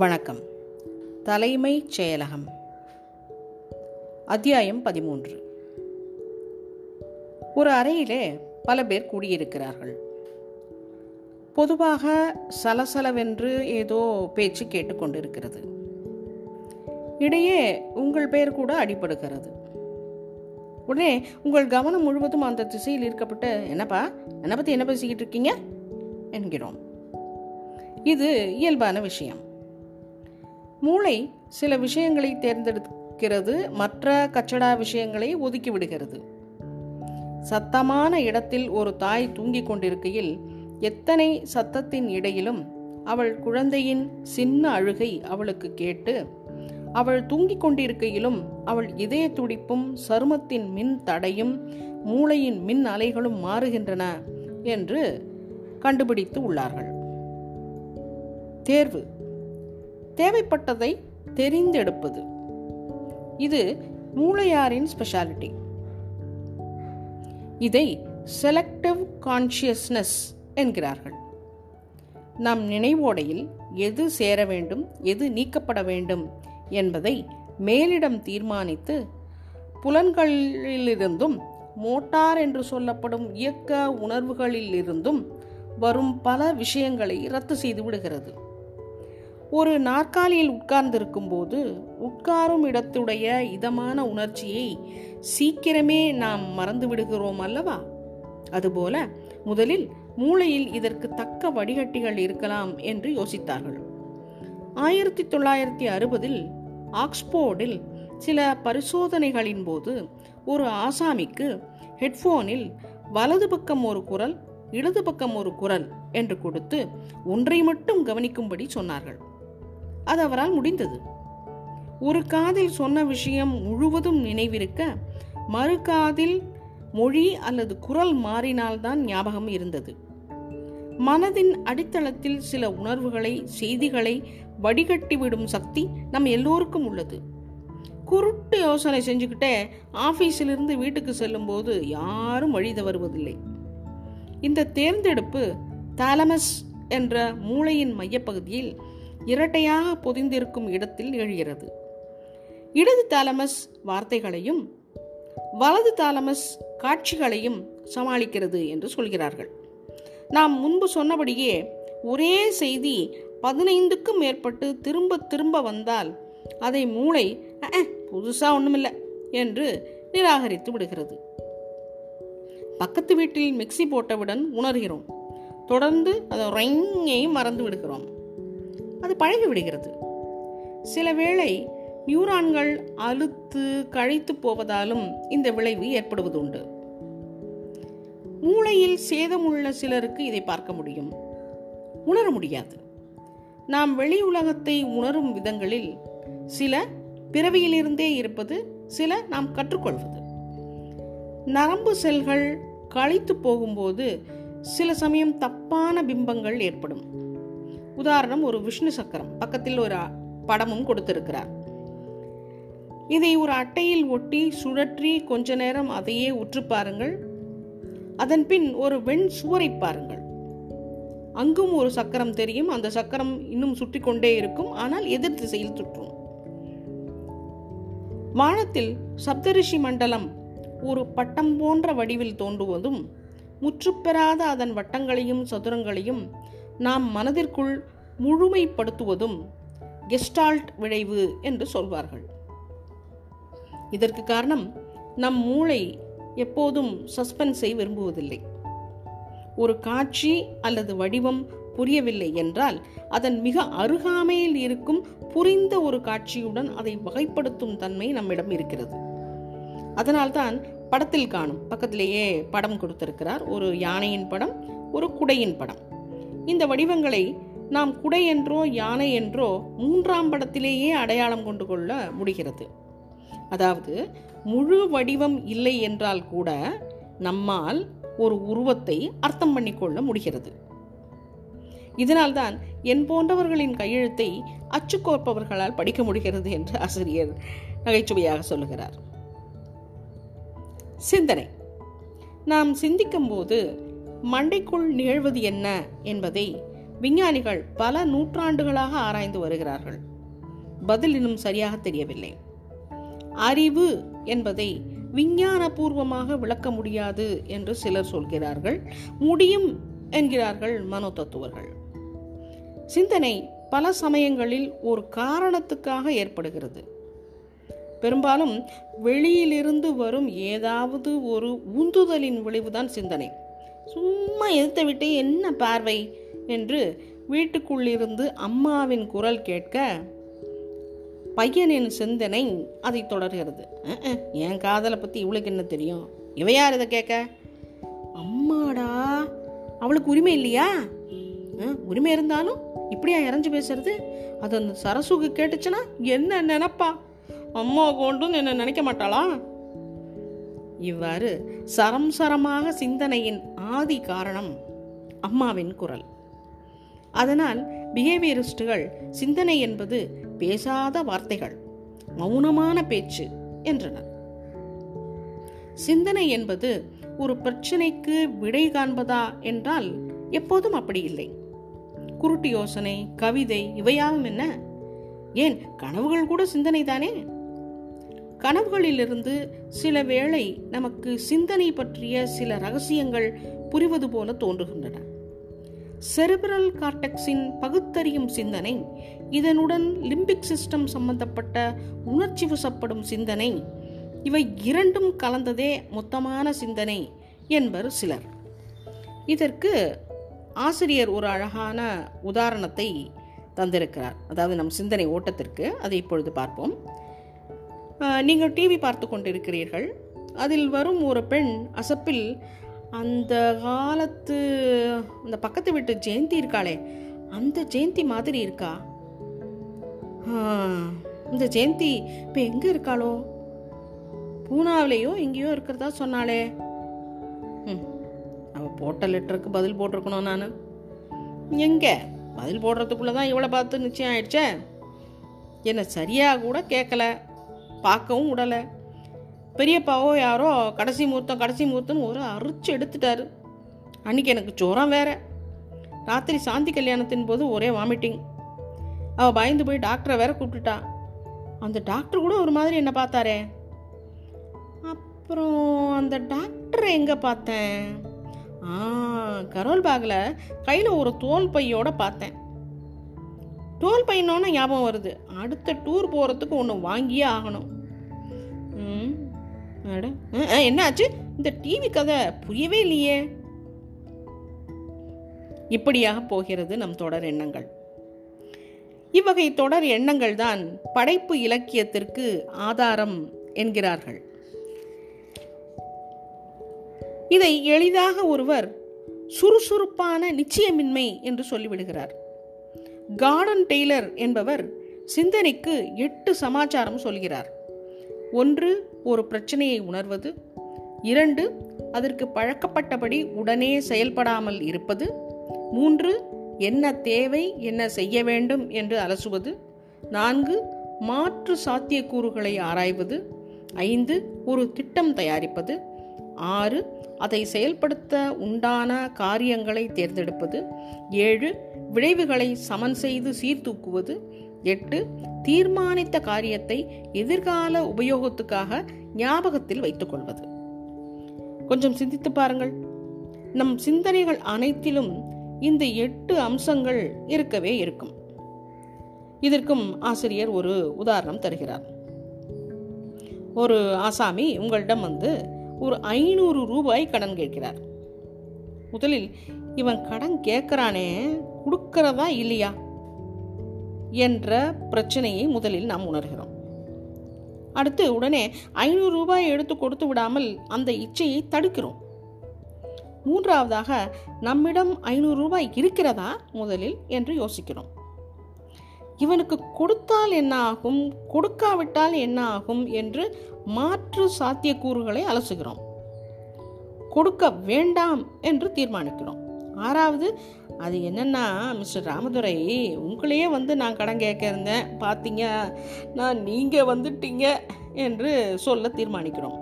வணக்கம். தலைமைச் செயலகம். அத்தியாயம் பதிமூன்று. ஒரு அறையிலே பல பேர் கூடியிருக்கிறார்கள். பொதுவாக சலசலவென்று ஏதோ பேச்சு கேட்டுக்கொண்டிருக்கிறது இடையே உங்கள் பெயர் கூட அடிபடுகிறது. உடனே உங்கள் கவனம் முழுவதும் அந்த திசையில் இருக்கப்பட்டு என்னப்பா என்னை பற்றி என்ன பேசிக்கிட்டு இருக்கீங்க? என்கிறோம். இது இயல்பான விஷயம். மூளை சில விஷயங்களை தேர்ந்தெடுக்கிறது மற்ற கச்சடா விஷயங்களை ஒதுக்கி விடுகிறது. சத்தமான இடத்தில் ஒரு தாய் தூங்கிக் கொண்டிருக்கையில் எத்தனை சத்தத்தின் இடையிலும் அவள் குழந்தையின் சின்ன அழுகை அவளுக்கு கேட்டு அவள் தூங்கிக் கொண்டிருக்கையிலும் அவள் இதய துடிப்பும் சருமத்தின் மின் தடையும் மூளையின் மின் அலைகளும் மாறுகின்றன என்று கண்டுபிடித்து உள்ளார்கள். தேர்வு. தேவைப்பட்டதை தெரிந்தெடுப்பது. இது மூளையாரின் ஸ்பெஷாலிட்டி இதை செலக்டிவ் கான்சியஸ்னஸ் என்கிறார்கள். நம் நினைவோடையில் எது சேர வேண்டும் எது நீக்கப்பட வேண்டும் என்பதை மேலிடம் தீர்மானித்து புலன்களிலிருந்தும் மோட்டார் என்று சொல்லப்படும் இயக்க உணர்வுகளிலிருந்தும் வரும் பல விஷயங்களை ரத்து செய்து விடுகிறது. ஒரு நாற்காலியில் உட்கார்ந்திருக்கும் போது உட்காரும் இடத்துடைய இதமான உணர்ச்சியை சீக்கிரமே நாம் மறந்து விடுகிறோம் அல்லவா? அதுபோல முதலில் மூளையில் இதற்கு தக்க வடிகட்டிகள் இருக்கலாம் என்று யோசித்தார்கள். ஆயிரத்தி தொள்ளாயிரத்தி அறுபதில் ஆக்ஸ்போர்டில் சில பரிசோதனைகளின் போது ஒரு ஆசாமிக்கு ஹெட்ஃபோனில் வலது பக்கம் ஒரு குரல் இடது பக்கம் ஒரு குரல் என்று கொடுத்து ஒன்றை மட்டும் கவனிக்கும்படி சொன்னார்கள். அது அவரால் முடிந்தது. ஒரு காதில் சொன்ன விஷயம் முழுவதும் நினைவிருக்க மறு காதில் மொழி அல்லது குரல் மாறினால்தான் ஞாபகம் இருந்தது. மனதின் அடித்தளத்தில் சில உணர்வுகளை செய்திகளை வடிகட்டிவிடும் சக்தி நம் எல்லோருக்கும் உள்ளது. குருட்டு யோசனை செஞ்சுக்கிட்டே ஆபீஸிலிருந்து வீட்டுக்கு செல்லும்போது யாரும் வழி தவறுவதில்லை. இந்த தேர்ந்தெடுப்பு தாலமஸ் என்ற மூளையின் மையப்பகுதியில் இரட்டையாக பொதிந்திருக்கும் இடத்தில் எழுகிறது. இடது தாலமஸ் வார்த்தைகளையும் வலது தாலமஸ் காட்சிகளையும் சமாளிக்கிறது என்று சொல்கிறார்கள். நாம் முன்பு சொன்னபடியே ஒரே செய்தி பதினைந்துக்கும் மேற்பட்டு திரும்ப திரும்ப வந்தால் அதை மூளை புதுசாக ஒன்றுமில்லை என்று நிராகரித்து விடுகிறது. பக்கத்து வீட்டில் மிக்சி போட்டவுடன் உணர்கிறோம். தொடர்ந்து அதை ரெங்கையும் மறந்து விடுகிறோம். அது பழகி விடுகிறது சில வேளை நியூரான்கள் அழுத்து கழித்து போவதாலும் இந்த விளைவு ஏற்படுவது உண்டு மூளையில் சேதமுள்ள சிலருக்கு இதை பார்க்க முடியும். உணர முடியாது. நாம் வெளி உலகத்தை உணரும் விதங்களில் சில பிறவியிலிருந்தே இருப்பது சில நாம் கற்றுக்கொள்வது. நரம்பு செல்கள் கழித்து போகும்போது சில சமயம் தப்பான பிம்பங்கள் ஏற்படும். உதாரணம் ஒரு விஷ்ணு சக்கரம் பக்கத்தில் ஒரு படமும் கொடுத்திருக்கிறார். இதை ஒரு அட்டையில் ஒட்டி சுழற்றி கொஞ்ச நேரம் அதையே உற்று பாருங்கள். அதன் பின் ஒரு வெண் சுவரை பாருங்கள். அங்கும் ஒரு சக்கரம் தெரியும் அந்த சக்கரம் இன்னும் சுற்றி கொண்டே இருக்கும் ஆனால் எதிர் திசையில் சுற்றும். வானத்தில் சப்தரிஷி மண்டலம் ஒரு பட்டம் போன்ற வடிவில் தோன்றுவதும் முற்றுப்பெறாத அதன் வட்டங்களையும் சதுரங்களையும் நாம் மனதிற்குள் முழுமைப்படுத்துவதும் கெஸ்டால்ட் விளைவு என்று சொல்வார்கள். இதற்கு காரணம் நம் மூளை எப்போதும் சஸ்பென்ஸை விரும்புவதில்லை. ஒரு காட்சி அல்லது வடிவம் புரியவில்லை என்றால் அதன் மிக அருகாமையில் இருக்கும் புரிந்த ஒரு காட்சியுடன் அதை வகைப்படுத்தும் தன்மை நம்மிடம் இருக்கிறது. அதனால்தான் படத்தில் காணும் பக்கத்திலேயே படம் கொடுத்திருக்கிறார். ஒரு யானையின் படம் ஒரு குடையின் படம். இந்த வடிவங்களை நாம் குடை என்றோ யானை என்றோ மூன்றாம் படத்திலேயே அடையாளம் கொண்டு கொள்ள முடிகிறது. அதாவது முழு வடிவம் இல்லை என்றால் கூட நம்மால் ஒரு உருவத்தை அர்த்தம் பண்ணிக்கொள்ள முடிகிறது. இதனால்தான் என் போன்றவர்களின் கையெழுத்தை அச்சுக்கோர்ப்பவர்களால் படிக்க முடிகிறது என்று ஆசிரியர் நகைச்சுவையாக சொல்லுகிறார். சிந்தனை. நாம் சிந்திக்கும் போது மண்டைக்குள் நிகழ்வது என்ன என்பதை விஞ்ஞானிகள் பல நூற்றாண்டுகளாக ஆராய்ந்து வருகிறார்கள். பதில் இன்னும் சரியாக தெரியவில்லை. அறிவு என்பதை விஞ்ஞானபூர்வமாக விளக்க முடியாது என்று சிலர் சொல்கிறார்கள். முடியும் என்கிறார்கள் மனோ தத்துவர்கள். சிந்தனை பல சமயங்களில் ஒரு காரணத்துக்காக ஏற்படுகிறது. பெரும்பாலும் வெளியிலிருந்து வரும் ஏதாவது ஒரு உந்துதலின் விளைவுதான் சிந்தனை. சும்மா எதிர்த்த விட்டு என்ன பார்வை? என்று வீட்டுக்குள்ளிருந்து அம்மாவின் குரல் கேட்க பையனின் சிந்தனை அதை தொடர்கிறது. என் காதலை பற்றி இவளுக்கு என்ன தெரியும்? இவ யார் இதை கேட்க? அம்மாடா அவளுக்கு உரிமை இல்லையா? உரிமை இருந்தாலும் இப்படியா இறஞ்சு பேசுறது? அது அந்த சரசுக்கு கேட்டுச்சுன்னா என்ன நினப்பா? அம்மா கொண்டும் என்ன நினைக்க மாட்டாளா? இவ்வாறு சரம் சரமாக சிந்தனையின் ஆதி காரணம் அம்மாவின் குரல். அதனால் பிஹேவியரிஸ்டுகள் சிந்தனை என்பது பேசாத வார்த்தைகள் மௌனமான பேச்சு என்றனர். சிந்தனை என்பது ஒரு பிரச்சனைக்கு விடை காண்பதா என்றால் எப்போதும் அப்படி இல்லை. குருட்டு யோசனை கவிதை இவையாவும் என்ன? ஏன் கனவுகள் கூட சிந்தனை தானே கனவுகளிலிருந்து சில வேளை நமக்கு சிந்தனை பற்றிய சில ரகசியங்கள் புரிவது போல தோன்றுகின்றன. செரிபிரல் கார்டெக்ஸின் பகுத்தறியும் சிந்தனை இதனுடன் லிம்பிக் சிஸ்டம் சம்பந்தப்பட்ட உணர்ச்சி வசப்படும் சிந்தனை இவை இரண்டும் கலந்ததே மொத்தமான சிந்தனை என்பர் சிலர். இதற்கு ஆசிரியர் ஒரு அழகான உதாரணத்தை தந்திருக்கிறார். அதாவது நம் சிந்தனை ஓட்டத்திற்கு அதை இப்பொழுது பார்ப்போம். நீங்கள் டிவி பார்த்து கொண்டிருக்கிறீர்கள். அதில் வரும் ஒரு பெண் அசப்பில் அந்த காலத்து அந்த பக்கத்து வீட்டு ஜெயந்தி இருக்காளே அந்த ஜெயந்தி மாதிரி இருக்கா? இந்த ஜெயந்தி இப்போ எங்கே இருக்காளோ? பூனாவிலேயோ எங்கேயோ இருக்கிறதா சொன்னாலே ம், அவள் போட்ட லெட்டருக்கு பதில் போட்டிருக்கணும் நான். எங்கே? பதில் போடுறதுக்குள்ளே தான் இவ்வளோ பார்த்து நிச்சயம் ஆயிடுச்சே? என்னை சரியாக கூட கேட்கல பார்க்கவும் விடலை பெரியப்பாவோ யாரோ கடைசி முகூர்த்தம் கடைசி முகூர்த்தம்னு ஒரு அரிச்சு எடுத்துட்டாரு. அன்னைக்கு எனக்கு ஜுரம் வேற. ராத்திரி சாந்தி கல்யாணத்தின் போது ஒரே வாமிட்டிங். அவள் பயந்து போய் டாக்டரை வேற கூப்பிட்டுட்டா. அந்த டாக்டர் கூட ஒரு மாதிரி என்ன பார்த்தாரே. அப்புறம் அந்த டாக்டரை எங்கே பார்த்தேன்? ஆ கரோல் பேக்கில் கையில் ஒரு தோல் பையோட பார்த்தேன். டோல் பையனோன்னு ஞாபகம் வருது. அடுத்த டூர் போகிறதுக்கு ஒன்று வாங்கியே ஆகணும். ம் ஆச்சு? ஆ, இந்த டிவி கதை புரியவே இல்லையே. இப்படியாக போகிறது நம் தொடர் எண்ணங்கள். இவ்வகை தொடர் எண்ணங்கள் தான் படைப்பு இலக்கியத்திற்கு ஆதாரம் என்கிறார்கள். இதை எளிதாக ஒருவர் சுறுசுறுப்பான நிச்சயமின்மை என்று சொல்லிவிடுகிறார். கார்டன் டெய்லர் என்பவர் சிந்தனைக்கு எட்டு சமாச்சாரம் சொல்கிறார். ஒன்று ஒரு பிரச்சனையை உணர்வது. இரண்டு அதற்கு பழக்கப்பட்டபடி உடனே செயல்படாமல் இருப்பது. மூன்று என்ன தேவை என்ன செய்ய வேண்டும் என்று அலசுவது. நான்கு மாற்று சாத்தியக்கூறுகளை ஆராய்வது. ஐந்து ஒரு திட்டம் தயாரிப்பது. ஆறு அதை செயல்படுத்த உண்டான காரியங்களை தேர்ந்தெடுப்பது. ஏழு விளைவுகளை சமன் செய்து சீர்தூக்குவது. எட்டு தீர்மானித்த காரியத்தை எதிர்கால உபயோகத்துக்காக ஞாபகத்தில் வைத்துக்கொள்வது. கொஞ்சம் சிந்தித்து பாருங்கள். நம் சிந்தனைகள் அனைத்திலும் இந்த எட்டு அம்சங்கள் இருக்கவே இருக்கும். இதற்கும் ஆசிரியர் ஒரு உதாரணம் தருகிறார். ஒரு ஆசாமி உங்களிடம் வந்து ஒரு ஐநூறு ரூபாய் கடன் கேட்கிறார். முதலில் இவன் கடன் கேட்குறானே கொடுக்கறதா இல்லையா என்ற பிரச்சனையை முதலில் நாம் உணர்கிறோம். அடுத்து உடனே ஐநூறு ரூபாய் எடுத்து கொடுத்து விடாமல் அந்த இச்சையை தடுக்கிறோம். மூன்றாவதாக நம்மிடம் ஐநூறு ரூபாய் இருக்கிறதா முதலில் என்று யோசிக்கிறோம். இவனுக்கு கொடுத்தால் என்ன ஆகும் கொடுக்காவிட்டால் என்ன ஆகும் என்று மாற்று சாத்தியக்கூறுகளை அலசுகிறோம். கொடுக்க வேண்டாம் என்று தீர்மானிக்கிறோம். ஆறாவது அது என்னென்னா மிஸ்டர் ராமதுரை உங்களையே வந்து நான் கடன் கேட்க இருந்தேன். பார்த்தீங்க நான் நீங்கள் வந்துட்டீங்க என்று சொல்ல தீர்மானிக்கிறோம்.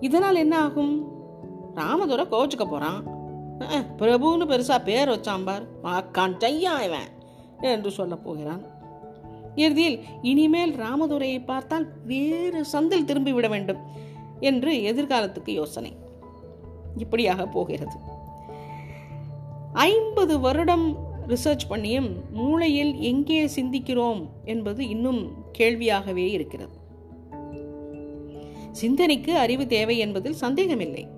இதனால் என்ன ஆகும்? ராமதுரை கோச்சுக்க போகிறான் பிரபுன்னு பெருசாக பேர் வச்சாம்பார் வாக்கான் மாக்கான் இவன் என்று சொல்லப் போகிறான். இறுதியில் இனிமேல் ராமதுரையை பார்த்தால் வேறு சந்தில் திரும்பி விட வேண்டும் என்று எதிர்காலத்துக்கு யோசனை. இப்படியாக போகிறது. ஐம்பது வருடம் ரிசர்ச் பண்ணியும் மூளையில் எங்கே சிந்திக்கிறோம் என்பது இன்னும் கேள்வியாகவே இருக்கிறது. சிந்தனைக்கு அறிவு தேவை என்பதில் சந்தேகமில்லை.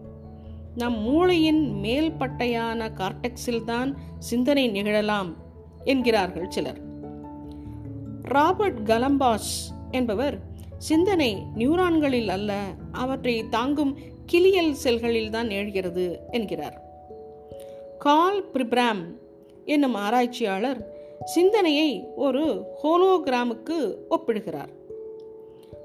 நம் மூளையின் மேல்பட்டையான கார்டெக்ஸில் தான் சிந்தனை நிகழலாம் என்கிறார்கள் சிலர். ராபர்ட் கலம்பாஸ் என்பவர் சிந்தனை நியூரான்களில் அல்ல அவற்றை தாங்கும் கிளியல் செல்களில் தான் நிகழ்கிறது என்கிறார். கால் பிரிப்ராம் என்னும் ஆராய்ச்சியாளர் சிந்தனையை ஒரு ஹோலோகிராமுக்கு ஒப்பிடுகிறார்.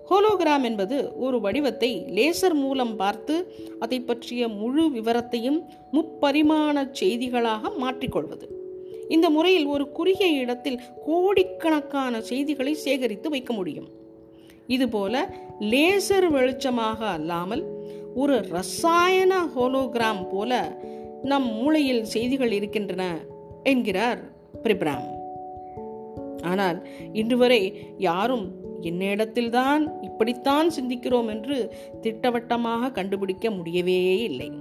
ஹோலோகிராம் என்பது ஒரு வடிவத்தை லேசர் மூலம் பார்த்து அதை பற்றிய முழு விவரத்தையும் முப்பரிமாண செய்திகளாக மாற்றிக்கொள்வது. இந்த முறையில் ஒரு குறுகிய இடத்தில் கோடிக்கணக்கான செய்திகளை சேகரித்து வைக்க முடியும். இதுபோல லேசர் வெளிச்சமாக அல்லாமல் ஒரு ரசாயன ஹோலோகிராம் போல நம் மூளையில் செய்திகள் இருக்கின்றன என்கிறார் பிரிப்ராம். ஆனால் இன்று வரை யாரும் என்னிடத்தில்தான் இப்படித்தான் சிந்திக்கிறோம் என்று திட்டவட்டமாக கண்டுபிடிக்க முடியவே இல்லை.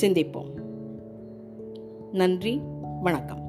சிந்திப்போம். நன்றி வணக்கம்.